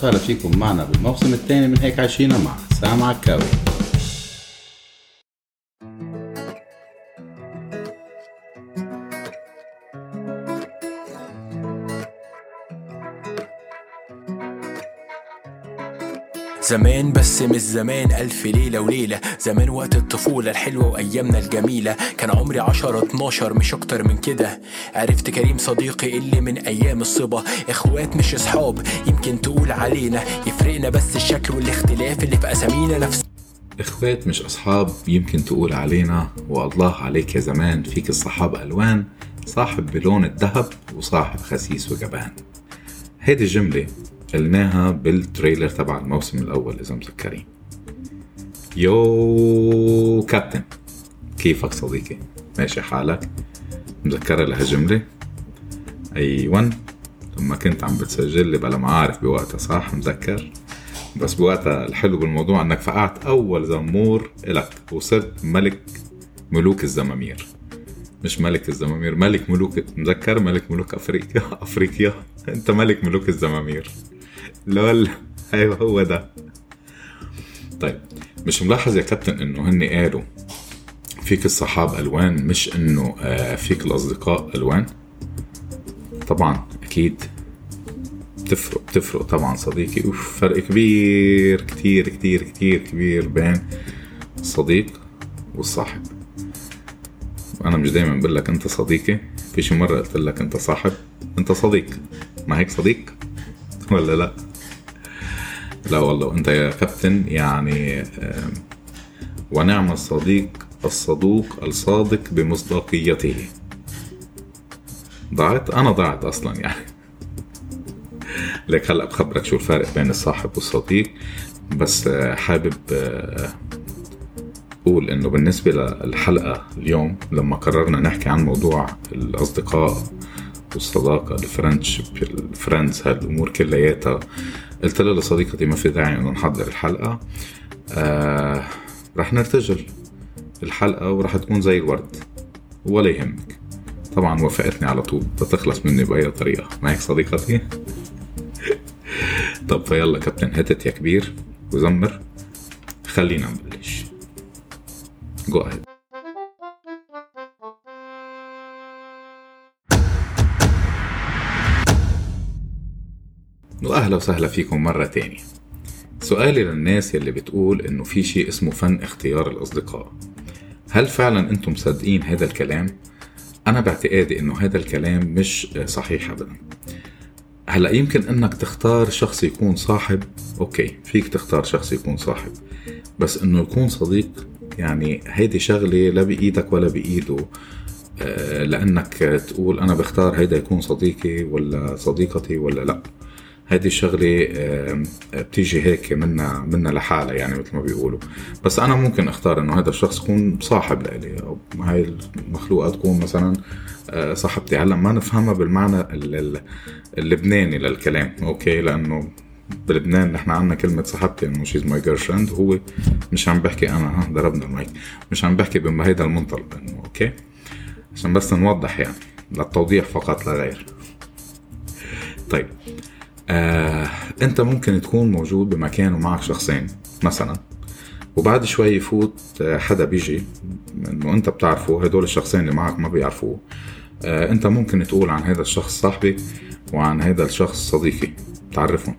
وسهلا فيكم معنا بالموسم الثاني من هيك عشينا مع سام عكاوي زمان بس مش زمان ألف ليلة وليلة. زمان وقت الطفولة الحلوة وأيامنا الجميلة. كان عمري عشرة اتناشر مش أكتر من كده. عرفت كريم صديقي اللي من أيام الصبا. إخوات مش أصحاب يمكن تقول علينا. يفرقنا بس الشكل والاختلاف اللي في أسامينا نفس إخوات مش أصحاب يمكن تقول علينا. والله عليك يا زمان فيك الصحاب ألوان. صاحب بلون الذهب وصاحب خسيس وجبان. هيدي الجملة. قلناها بال trailer تبع الموسم الأول إذا مذكرين يو كابتن كيفك صديقي؟ ماشي حالك؟ مذكرة لهالجملة أيوان لما كنت عم بتسجل لي بلا ما عارف بوقتها صح؟ مذكر بس بوقتها الحلو بالموضوع إنك فقعت أول زمور إلك وصرت ملك ملوك الزمامير. مش ملك الزمامير ملك ملوك مذكر ملك ملوك أفريقيا. أفريقيا. أنت ملك ملوك الزمامير. لول أيوه هو ده. طيب مش ملاحظ يا كابتن إنه هن قالوا فيك الصحاب ألوان مش إنه آه، فيك الأصدقاء ألوان؟ طبعا أكيد. بتفرق بتفرق طبعا صديقي. أوف فرق كبير كتير كتير كتير كبير بين الصديق والصاحب أنا مش دايما بقول لك أنت صديقي في شي مرة قلت لك أنت صاحب أنت صديق. ما هيك صديق؟ ولا لا؟ لا والله انت يا كابتن يعني ونعم الصديق الصدوق الصادق بمصداقيته. ضاعت؟ أنا ضاعت أصلا يعني. لك هلأ بخبرك شو الفرق بين الصاحب والصديق. بس آه، حابب آه، أقول إنه بالنسبة للحلقة اليوم لما قررنا نحكي عن موضوع الأصدقاء والصداقة الفرنش الفريندز هالأمور كلياتها قلت لها لصديقتي ما في داعي إنه نحضر الحلقة. آه رح نرتجل. الحلقة ورح تكون زي الورد ولا يهمك. طبعا وافقتني على طول بتخلص مني بأي طريقة. ما هيك صديقتي؟ طب فيلا كابتن هتت يا كبير وزمر خلينا نبلش. جو اهيد وأهلا وسهلا فيكم مرة تانية. سؤالي للناس يلي بتقول إنه في شيء اسمه فن اختيار الأصدقاء. هل فعلا أنتم مصدقين هذا الكلام؟ أنا باعتقادي إنه هذا الكلام مش صحيح ابدا. هلأ يمكن إنك تختار شخص يكون صاحب؟ أوكي فيك تختار شخص يكون صاحب. بس إنه يكون صديق يعني هيدي شغلة لا بإيدك ولا بإيده. آه، لأنك تقول أنا بختار هيدا يكون صديقي ولا صديقتي ولا لأ. هيدي الشغلة آه، بتيجي هيك منا منا لحالها يعني مثل ما بيقولوا. بس أنا ممكن أختار إنه هذا الشخص يكون صاحب لإلي أو هاي المخلوقة تكون مثلا آه، صاحبتي. هلأ ما نفهمها بالمعنى ال- ال- اللبناني للكلام أوكي؟ لأنه بلبنان نحن عنا كلمة صاحبتي إنه she's my girlfriend هو مش عم بحكي أنا ها ضربنا المايك. مش عم بحكي بهيدا المنطلق إنه okay؟ عشان بس نوضح يعني للتوضيح فقط لا غير. طيب. آه، انت ممكن تكون موجود بمكان ومعك شخصين مثلا. وبعد شوي يفوت آه، حدا بيجي إنه انت بتعرفه هدول الشخصين اللي معك ما بيعرفوه. آه، انت ممكن تقول عن هذا الشخص صاحبي وعن هذا الشخص صديقي تعرفهم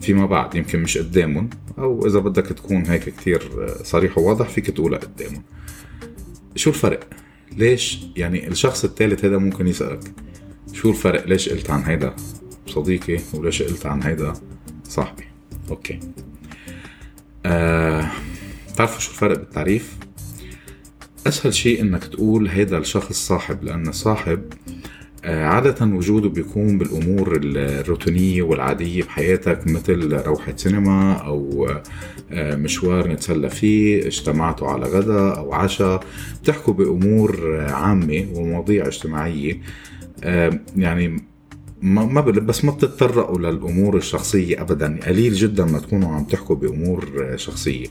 فيما بعد يمكن مش قدامهم أو إذا بدك تكون هيك كتير آه، صريح وواضح فيك تقولها قدامهم. شو الفرق؟ ليش؟ يعني الشخص الثالث هذا ممكن يسألك شو الفرق؟ ليش قلت عن هيدا؟ صديقي وليش قلت عن هيدا صاحبي. أوكي. آه، تعرفوا شو الفرق بالتعريف؟ أسهل شيء إنك تقول هيدا الشخص صاحب لأن الصاحب آه، عادة وجوده بيكون بالأمور الروتينية والعادية بحياتك مثل روحة سينما أو آه، مشوار نتسلى فيه اجتمعتوا على غدا أو عشاء. بتحكوا بأمور عامة ومواضيع اجتماعية. آه، يعني ما ما بس ما بتتطرقوا للأمور الشخصية ابدا. قليل جدا ما تكونوا عم تحكوا بأمور آه، شخصية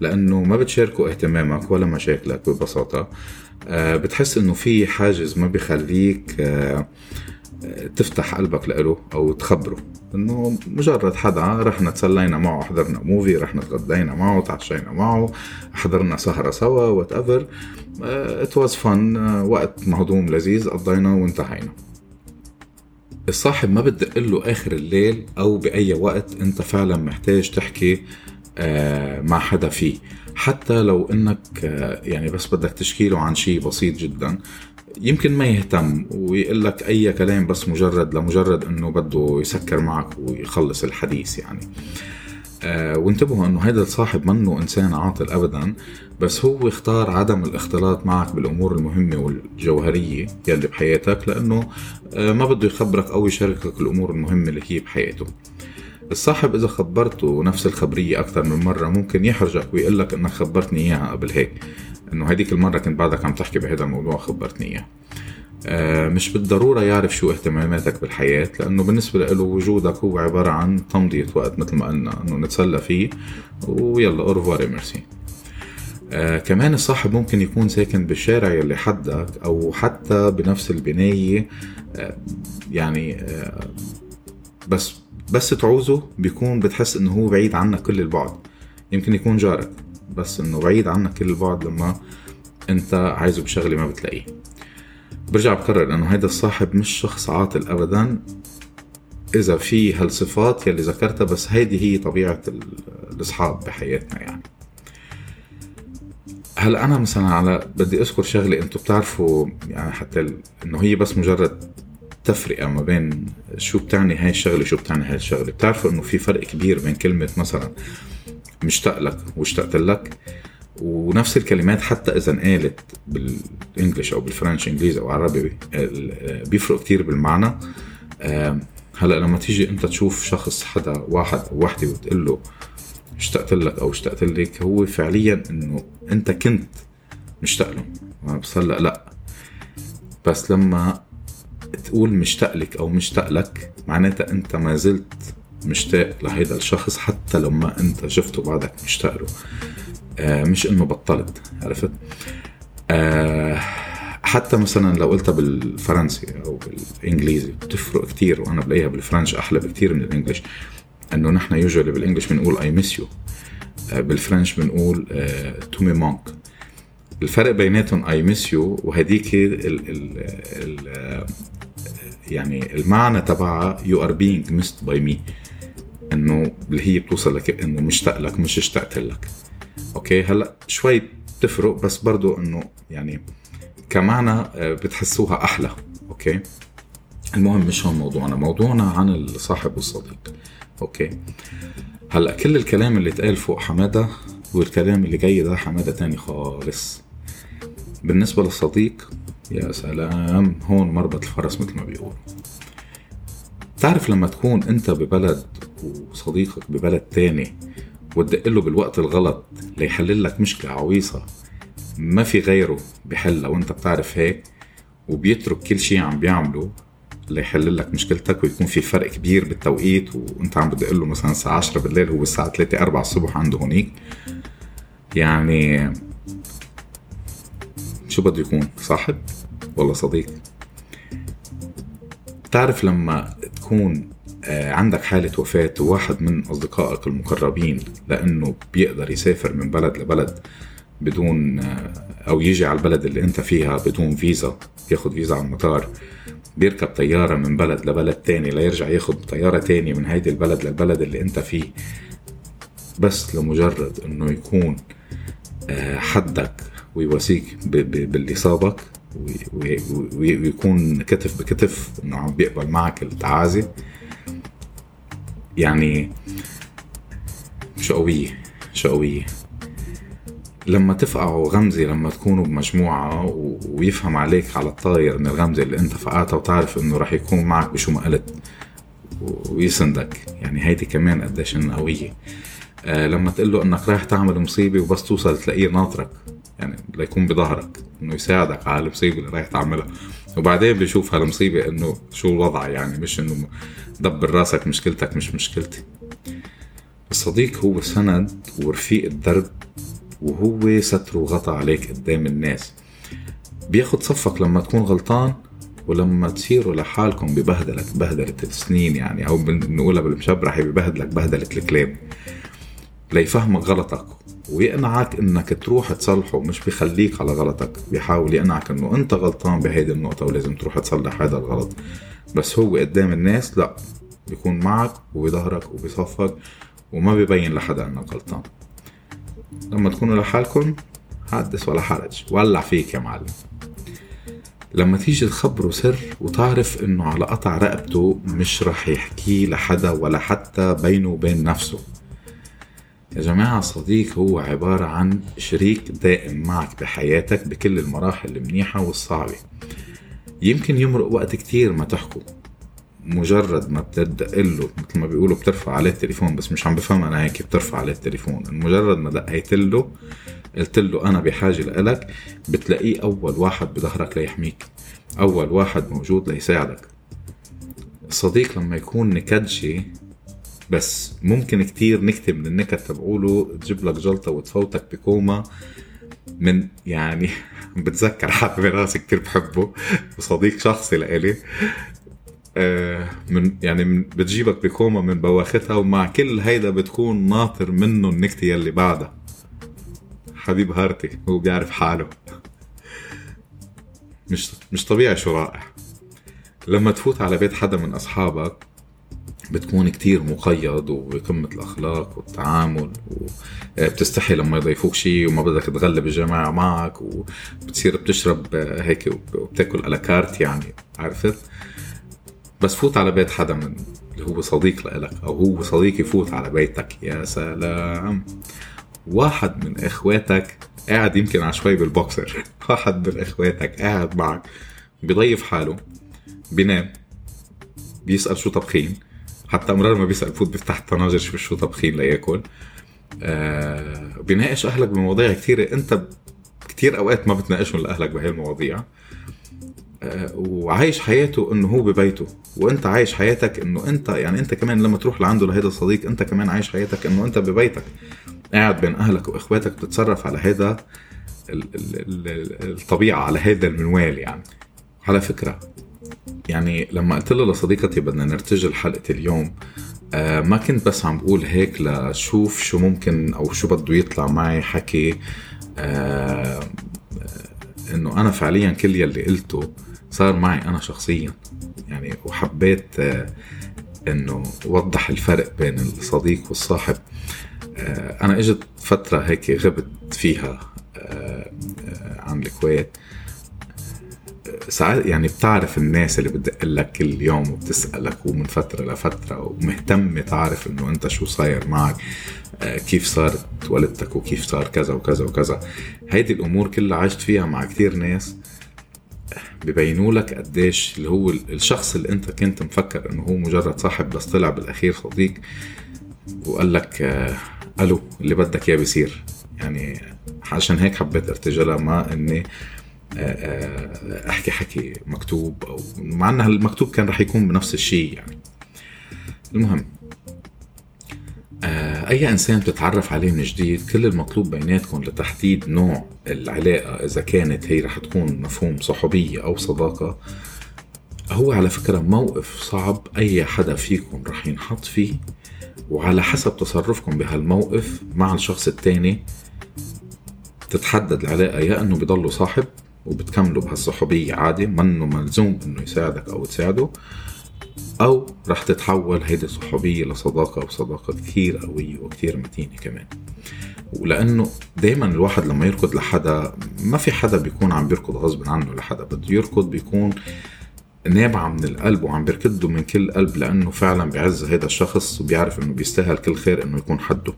لأنه ما بتشاركوا اهتمامك ولا مشاكلك ببساطة. آه، بتحس إنه في حاجز ما بيخليك آه، تفتح قلبك له أو تخبره. إنه مجرد حدا رحنا تسلينا معه حضرنا movie رحنا تغدينا معه تعشينا معه حضرنا سهرة سوا whatever it was fun وقت مهضوم لذيذ قضينا وانتهينا. الصاحب ما بتدق له آخر الليل أو بأي وقت أنت فعلا محتاج تحكي آه، مع حدا فيه. حتى لو إنك آه، يعني بس بدك تشكي له عن شيء بسيط جدا يمكن ما يهتم ويقول لك أي كلام بس مجرد لمجرد إنه بده يسكر معك ويخلص الحديث يعني. آه وانتبهوا إنه هذا الصاحب منه إنسان عاطل ابدا بس هو اختار عدم الاختلاط معك بالأمور المهمة والجوهرية يلي بحياتك لأنه آه ما بده يخبرك أو يشاركك الأمور المهمة اللي هي بحياته. الصاحب إذا خبرته نفس الخبرية أكثر من مرة ممكن يحرجك ويقول لك إنك خبرتني إياها قبل هيك. إنه هديك المرة كنت بعدك عم تحكي بهذا الموضوع خبرتني اياه آه مش بالضرورة يعرف شو اهتماماتك بالحياة لأنه بالنسبة له وجودك هو عبارة عن تمضية وقت مثل ما قلنا أنه نتسلى فيه ويلا أورفوار ميرسي آه كمان الصاحب ممكن يكون ساكن بالشارع يلي حدك أو حتى بنفس البناية آه يعني آه بس بس تعوزه بيكون بتحس إنه هو بعيد عنك كل البعد. يمكن يكون جارك بس إنه بعيد عنك كل البعد لما أنت عايزه بشغلة ما بتلاقيه. برجع بكرر إنه هيدا الصاحب مش شخص عاطل ابدا. إذا في هالصفات يلي ذكرتها بس هيدي هي طبيعة الإصحاب بحياتنا يعني. هلا أنا مثلا على بدي أذكر شغلة أنتم بتعرفوا يعني حتى إنه هي بس مجرد تفرقة ما بين شو بتعني هاي الشغلة شو بتعني هاي الشغلة. بتعرفوا إنه في فرق كبير بين كلمة مثلا مشتاق لك واشتقت لك ونفس الكلمات حتى إذا انقالت بالانجلش أو بالفرنش إنجليزي أو عربي بيفرق كتير بالمعنى. هلأ لما تيجي أنت تشوف شخص حدا واحد أو وحدة وتقول له اشتقت لك أو اشتقت لك هو فعليا إنه أنت كنت مشتاق له. بس هلا لأ. بس لما تقول مشتاق لك أو مشتاق لك معناتها أنت ما زلت مشتاق لهيدا الشخص حتى لما أنت شفته بعدك مشتاق له. مش إنه بطلت عرفت؟ آه حتى مثلا لو قلتها بالفرنسي أو بالإنجليزي بتفرق كتير وأنا بلاقيها بال French أحلى بكتير من ال English إنه نحن usually بال English بنقول I miss you بال French بنقول tu me manques الفرق بيناتهم I miss you وهديك ال يعني المعنى تبعها you are being missed by me إنه اللي هي بتوصل لك إنه مشتاق لك مش اشتقت لك. okay هلأ شوي بتفرق بس برضو إنه يعني كمعنى آه، بتحسوها أحلى okay؟ المهم مش هون موضوعنا موضوعنا عن الصاحب والصديق okay؟ هلأ كل الكلام اللي اتقال فوق حمادة والكلام اللي جاي ده حمادة تاني خالص. بالنسبة للصديق يا سلام هون مربط الفرس مثل ما بيقولوا. تعرف لما تكون أنت ببلد وصديقك ببلد تاني وتدق له بالوقت الغلط ليحلل لك مشكلة عويصة. ما في غيره بحلها وانت بتعرف هيك وبيترك كل شيء عم بيعمله ليحل لك مشكلتك ويكون في فرق كبير بالتوقيت وانت عم بدق له مثلا الساعة 10 بالليل هو الساعة 3 4 الصبح عنده هونيك. يعني شو بده يكون؟ صاحب ولا صديق؟ تعرف لما تكون عندك حالة وفاة وواحد من أصدقائك المقربين لأنه بيقدر يسافر من بلد لبلد بدون آه، أو يجي على البلد اللي أنت فيها بدون فيزا ياخد فيزا على المطار بيركب طيارة من بلد لبلد تاني ليرجع ياخد طيارة تاني من هيدي البلد للبلد اللي أنت فيه. بس لمجرد أنه يكون آه، حدك ويواسيك باللي صابك ويكون كتف بكتف إنه عم بيقبل معك التعازي يعني شو قوية شو قوية لما تفقعوا غمزة لما تكونوا بمجموعة ويفهم عليك على الطاير من الغمزة اللي أنت فقعتها وتعرف إنه رح يكون معك بشو ما قلت ويسندك. يعني هيدي كمان قديش إنها قوية. آه لما تقول له إنك رايح تعمل مصيبة وبس توصل تلاقيه ناطرك يعني ليكون بظهرك إنه يساعدك على المصيبة اللي رايح تعملها. وبعدين بيشوف هالمصيبة إنه شو الوضع يعني مش إنه دبر راسك مشكلتك مش مشكلتي. الصديق هو سند ورفيق الدرب وهو ستر وغطى عليك قدام الناس. بياخد صفك لما تكون غلطان ولما تصيروا لحالكم ببهدلة بهدلة السنين يعني أو بنقولها بالمشبرحة ببهدلك بهدلة الكلاب ليفهمك غلطك ويقنعك إنك تروح تصلحه مش بيخليك على غلطك. بيحاول يقنعك إنه أنت غلطان بهيدي النقطة ولازم تروح تصلح هذا الغلط. بس هو قدام الناس لا بيكون معك وبيظهرك وبيصفك وما بيبين لحدا إنك غلطان. لما تكونوا لحالكم حدث ولا حرج. ولع فيك يا معلم. لما تيجي تخبره سر وتعرف إنه على قطع رقبته مش رح يحكيه لحدا ولا حتى بينه وبين نفسه. يا جماعة الصديق هو عبارة عن شريك دائم معك بحياتك بكل المراحل المنيحة والصعبة. يمكن يمرق وقت كتير ما تحكوا. مجرد ما بتدق له مثل ما بيقولوا بترفع عليه التليفون بس مش عم بفهم أنا هيك بترفع عليه التليفون. مجرد ما دقيت له قلت له أنا بحاجة لإلك بتلاقيه أول واحد بظهرك ليحميك. أول واحد موجود ليساعدك. الصديق لما يكون نكدشي بس ممكن كتير نكتة من النكت تبعوله تجيب لك جلطة وتفوتك بكوما من يعني بتذكر حد براسي كتير بحبه وصديق شخصي لإلي. آه، من يعني بتجيبك بكوما من بواختها ومع كل هيدا بتكون ناطر منه النكتة يلي بعدها. حبيب heart ي هو بيعرف حاله. مش مش طبيعي شو رائع. لما تفوت على بيت حدا من أصحابك بتكون كتير مقيد وبقمة الأخلاق والتعامل وبتستحي لما يضيفوك شيء وما بدك تغلب الجماعة معك وبتصير بتشرب هيك وبتاكل على كارت يعني عرفت؟ بس فوت على بيت حدا من اللي هو صديق لإلك أو هو صديق يفوت على بيتك يا سلام! واحد من إخواتك قاعد يمكن على شوي بالبوكسر. واحد من إخواتك قاعد معك بيضيف حاله بينام بيسأل شو طبخين حتى مرار ما بيسأل بفوت بيفتح الطناجر شو شو طبخين لياكل آه بيناقش أهلك بمواضيع كثيرة أنت كثير أوقات ما بتناقشهم لأهلك بهي المواضيع. آه وعايش حياته إنه هو ببيته. وأنت عايش حياتك إنه انت يعني أنت كمان لما تروح لعنده لهيدا الصديق أنت كمان عايش حياتك إنه أنت ببيتك. قاعد بين أهلك وإخواتك بتتصرف على هذا الطبيعة على هذا المنوال يعني. على فكرة يعني لما قلت له لصديقتي بدنا نرتجل حلقة اليوم آه ما كنت بس عم بقول هيك لشوف شو ممكن أو شو بده يطلع معي حكي آه إنه أنا فعليا كل يلي قلته صار معي أنا شخصيا. يعني وحبيت آه إنه وضح الفرق بين الصديق والصاحب. آه أنا إجت فترة هيك غبت فيها آه عن الكويت. ساعات يعني بتعرف الناس اللي بتدق لك كل يوم وبتسألك ومن فترة لفترة ومهتمة تعرف إنه أنت شو صاير معك كيف صارت والدتك وكيف صار كذا وكذا وكذا. هيدي الأمور كلها عشت فيها مع كتير ناس ببينوا لك قديش اللي هو الشخص اللي أنت كنت مفكر إنه هو مجرد صاحب بس طلع بالأخير صديق وقال لك ألو اللي بدك إياه بيصير. يعني عشان هيك حبيت أرتجلها ما إني أحكي حكي مكتوب أو مع انها المكتوب كان رح يكون بنفس الشيء يعني. المهم أي إنسان بتتعرف عليه من جديد كل المطلوب بيناتكم لتحديد نوع العلاقة إذا كانت هي رح تكون مفهوم صحوبية أو صداقة. هو على فكرة موقف صعب أي حدا فيكم رح ينحط فيه وعلى حسب تصرفكم بهالموقف مع الشخص التاني تتحدد العلاقة يا إنه بضله صاحب وبتكملوا بهالصحوبية عادي منه ملزوم إنه يساعدك أو تساعده أو رح تتحول هيدي الصحوبية لصداقة وصداقة كثير قوية وكثير متينة كمان. ولأنه دائما الواحد لما يركض لحدا ما في حدا بيكون عم بيركض غصب عنه لحدا بده يركض بيكون نابعة من القلب وعم بيركضه من كل قلب لأنه فعلا بيعز هذا الشخص وبيعرف إنه بيستاهل كل خير إنه يكون حده.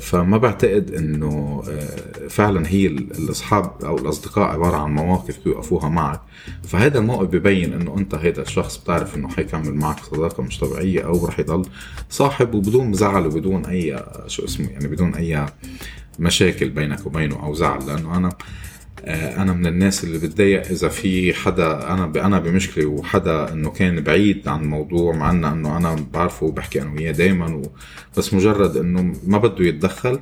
فما بعتقد إنه فعلا هي الأصحاب أو الأصدقاء عبارة عن مواقف بيوقفوها معك. فهذا الموقف ببين إنه أنت هذا الشخص بتعرف إنه حيكمل معك صداقة مش طبيعية أو رح يضل صاحب وبدون زعل وبدون أي شو اسمه يعني بدون أي مشاكل بينك وبينه أو زعل. لأنه أنا أنا من الناس اللي بتضايق إذا في حدا أنا أنا بمشكلة وحدا إنه كان بعيد عن الموضوع مع إنه أنا بعرفه وبحكي أنا وياه دائما. بس مجرد إنه ما بده يتدخل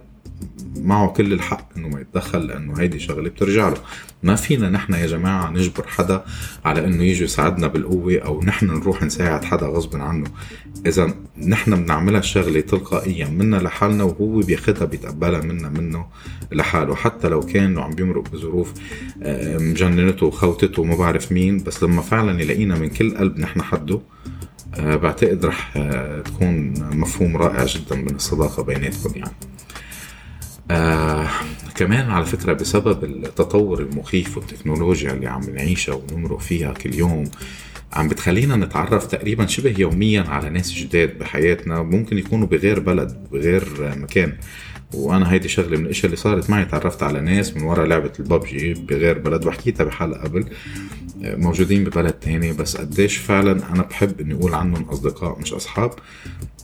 معه كل الحق إنه ما يتدخل لأنه هيدي شغلة بترجع له. ما فينا نحن يا جماعة نجبر حدا على إنه يجي يساعدنا بالقوة أو نحن نروح نساعد حدا غصب عنه. إذا نحن بنعملها الشغله تلقائيا منا لحالنا وهو بياخذها بيتقبلها منا منه لحاله. حتى لو كان عم بيمرق بظروف آه، مجننته وخوتته وما بعرف مين بس لما فعلا يلاقينا من كل قلب نحن حده آه، بعتقد رح آه، تكون مفهوم رائع جدا من الصداقة بيناتكم يعني. آه كمان على فكرة بسبب التطور المخيف والتكنولوجيا اللي عم نعيشها ونمرق فيها كل يوم عم بتخلينا نتعرف تقريبا شبه يوميا على ناس جداد بحياتنا ممكن يكونوا بغير بلد بغير مكان. وأنا هيدي شغلة من الأشياء اللي صارت معي تعرفت على ناس من وراء لعبة الببجي بغير بلد وحكيتها بحلقة قبل. موجودين ببلد تاني بس قديش فعلا أنا بحب إني أقول عنهم أصدقاء مش أصحاب.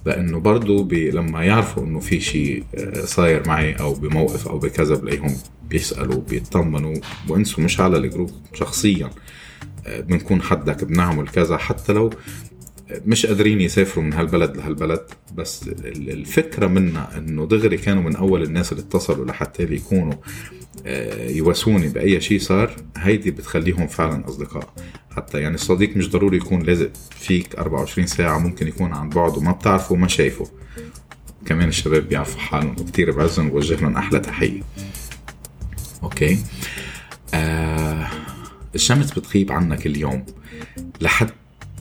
لأنه برضو بي لما يعرفوا إنه في شيء آه، صاير معي أو بموقف أو بكذا بلاقيهم بيسألوا بيطمنوا وأنسوا مش على الجروب شخصيا آه، بنكون حدك بنعمل كذا. حتى لو مش قادرين يسافروا من هالبلد لهالبلد بس الفكرة منا إنه دغري كانوا من أول الناس اللي اتصلوا لحتى يكونوا آه، يواسوني بأي شيء صار هيدي بتخليهم فعلا أصدقاء. حتى يعني الصديق مش ضروري يكون لازق فيك 24 ساعة ممكن يكون عن بعد وما بتعرفه وما شايفه. كمان الشباب بيعرفوا حالهم وكتير بعزهم وبوجه لهم أحلى تحية. أوكي؟ آه الشمس بتغيب عنك اليوم. لحد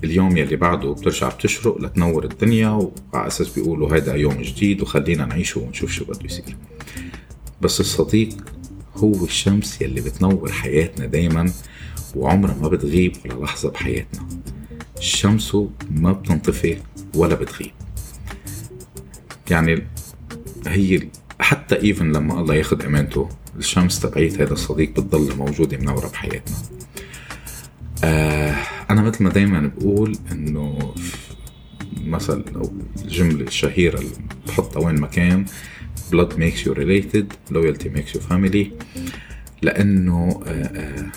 اليوم يلي بعده بترجع بتشرق لتنور الدنيا وعلى أساس بيقولوا هيدا يوم جديد وخلينا نعيشه ونشوف شو بده يصير. بس الصديق هو الشمس يلي بتنور حياتنا دايما. وعمرها ما بتغيب ولا لحظة بحياتنا. الشمس ما بتنطفي ولا بتغيب. يعني هي حتى ايفن لما الله ياخذ أمانته الشمس تبعيت هذا الصديق بتضل موجودة منورة بحياتنا. آه أنا مثل ما دايما بقول إنه مثل أو الجملة الشهيرة اللي بحطها وين ما كان blood makes you related loyalty makes you family. لأنه آه آه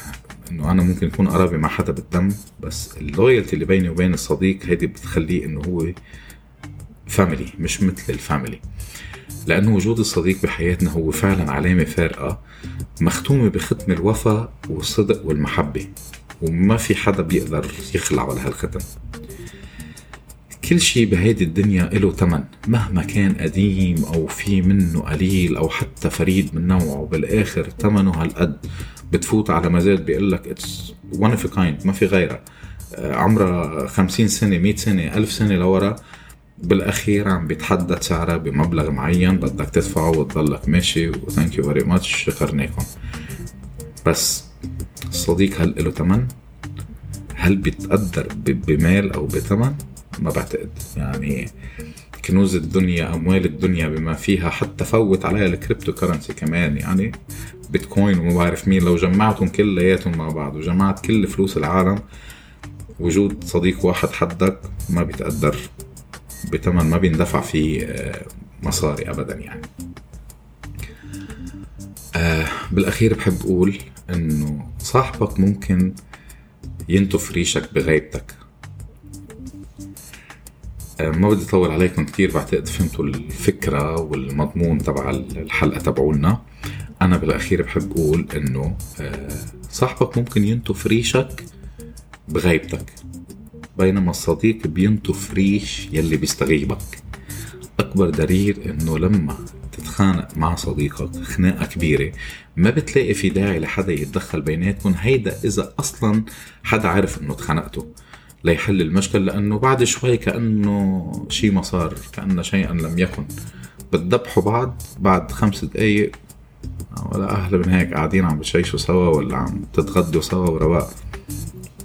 إنه أنا ممكن اكون قرابي مع حدا بالدم بس ال loyalty اللي بيني وبين الصديق هيدي بتخليه إنه هو family مش مثل ال family لأنه وجود الصديق بحياتنا هو فعلا علامة فارقة مختومة بختم الوفاء والصدق والمحبة وما في حدا بيقدر يخلع على هالختم كل شيء بهيدي الدنيا له تمن مهما كان قديم أو في منه قليل أو حتى فريد من نوعه بالآخر تمنه هالقد. بتفوت على مزاد بيقول لك it's of a kind ما في غيرها. آه، عمرها 50 سنة 100 سنة 1000 سنة لورا. بالأخير عم بيتحدد سعرها بمبلغ معين بدك تدفعه وتضلك ماشي و thank you very much شكرناكم. بس الصديق هل له ثمن؟ هل بيتقدر بمال أو بثمن؟ ما بعتقد. يعني كنوز الدنيا أموال الدنيا بما فيها حتى فوت عليها ال cryptocurrency كمان يعني. بيتكوين وما بعرف مين لو جمعتهم كلياتهم مع بعض وجمعت كل فلوس العالم وجود صديق واحد حدك ما بيتقدر بثمن ما بيندفع فيه آه، مصاري ابدا يعني. آه بالأخير بحب أقول إنه صاحبك ممكن ينتف ريشك بغيبتك. آه ما بدي أطول عليكم كثير بعتقد فهمتوا الفكرة والمضمون تبع الحلقة تبعولنا. أنا بالأخير بحب أقول إنه آه صاحبك ممكن ينتف ريشك بغيبتك بينما الصديق بينتف ريش يلي بيستغيبك. أكبر دليل إنه لما تتخانق مع صديقك خناقة كبيرة ما بتلاقي في داعي لحدا يتدخل بيناتكم هيدا إذا أصلا حدا عرف إنه تخانقتوا. ليحل المشكل لأنه بعد شوي كأنه شي ما صار كأنه شيئا لم يكن. بتذبحوا بعض بعد خمس دقايق ولا أهلا من هيك قاعدين عم بتشيشوا سوا ولا عم تتغدوا سوا ورواق.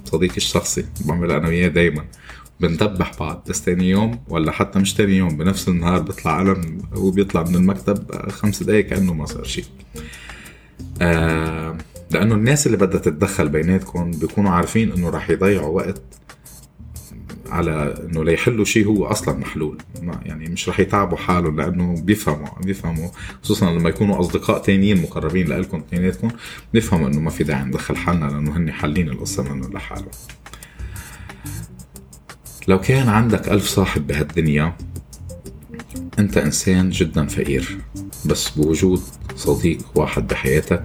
صديقي الشخصي بعمل أنا وياه دايما. بندبح بعض. بس تاني يوم ولا حتى مش تاني يوم بنفس النهار بيطلع علم هو بيطلع من المكتب خمس دقايق كأنه ما صار شيء. آه لأنه الناس اللي بدها تتدخل بيناتكم بيكونوا عارفين إنه راح يضيعوا وقت على إنه ليحلوا شيء هو أصلا محلول. ما يعني مش رح يتعبوا حالهم لأنه بيفهموا بيفهموا. خصوصا لما يكونوا أصدقاء تانيين مقربين لكم اثنيناتكم بيفهموا إنه ما في داعي ندخل حالنا لأنه هن حالين القصة منه لحالهم لو كان عندك ألف صاحب بهالدنيا أنت إنسان جدا فقير. بس بوجود صديق واحد بحياتك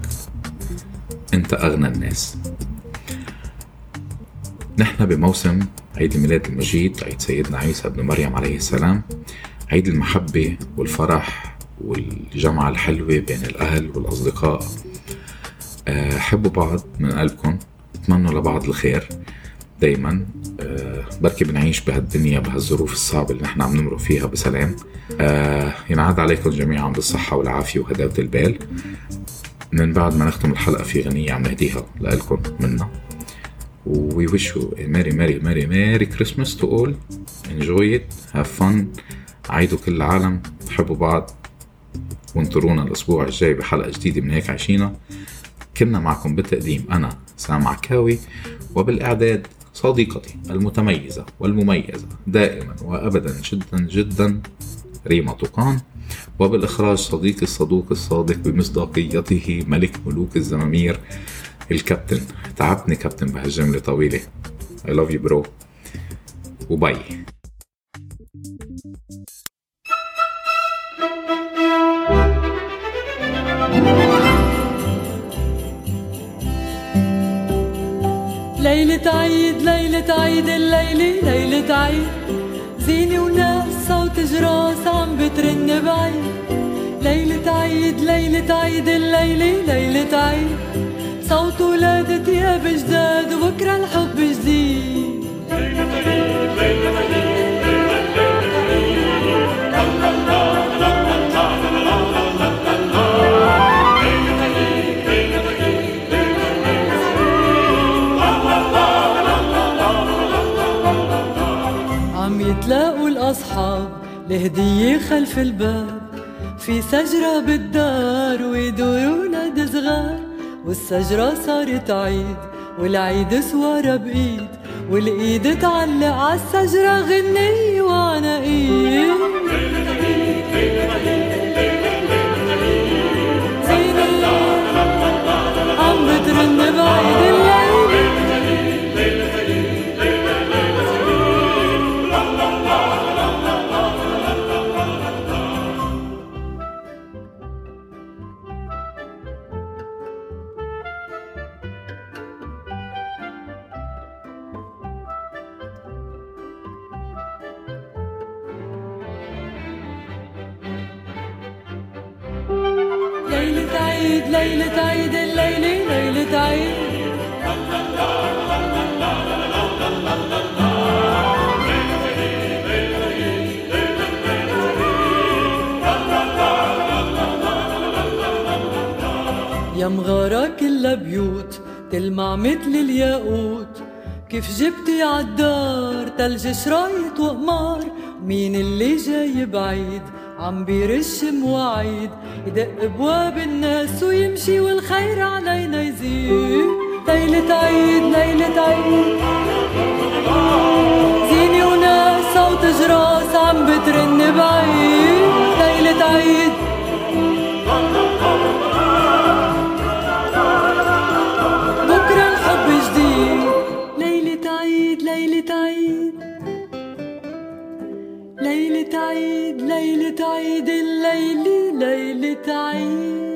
أنت أغنى الناس. نحن بموسم عيد الميلاد المجيد عيد سيدنا عيسى بن مريم عليه السلام عيد المحبة والفرح والجمعة الحلوة بين الأهل والأصدقاء. آه، حبوا بعض من قلبكم اتمنوا لبعض الخير. دايما أه بركي بنعيش بهالدنيا بهالظروف الصعبة اللي نحن عم نمرق فيها بسلام. أه ينعاد عليكم جميعا بالصحة والعافية وهداوة البال. من بعد ما نختم الحلقة في غنية عم نهديها لكم منا. Wish you a merry merry merry merry Christmas to all. Enjoy it. Have fun. عيدوا كل العالم. تحبوا بعض. وانطرونا الأسبوع الجاي بحلقة جديدة من هيك عشينا. كنا معكم بالتقديم أنا سام عكاوي وبالإعداد صديقتي المتميزة والمميزة دائما وأبدا جدا جدا ريما طوقان وبالإخراج صديقي الصدوق الصادق بمصداقيته ملك ملوك الزمامير. الكابتن. تعبتني كابتن بهالجملة طويلة. I love you bro. وباي. ليلة عيد ليلة عيد الليلة ليلة عيد. زينة وناس صوت جراس عم بترن بعيد. ليلة عيد ليلة عيد الليلة ليلة عيد. صوت ولاد تياب جداد وبكرة الحب جديد. ليلة عيد ليلة عيد تلاقوا الأصحاب لهدية خلف الباب. في شجرة بالدار والشجرة صارت عيد والعيد سوارة بإيد والإيد تعلق عالشجرة غنية وعناقيد عم بترن بعيد تلج شرايط وقمار. مين اللي جاي بعيد؟ عم بيرش مواعيد يدق ابواب الناس ويمشي والخير علينا يزيد. ليلة عيد ليلة عيد. زيني وناس صوت جراس عم بترن بعيد. ليلة عيد. عيد ليلة عيد الليلة ليلة عيد.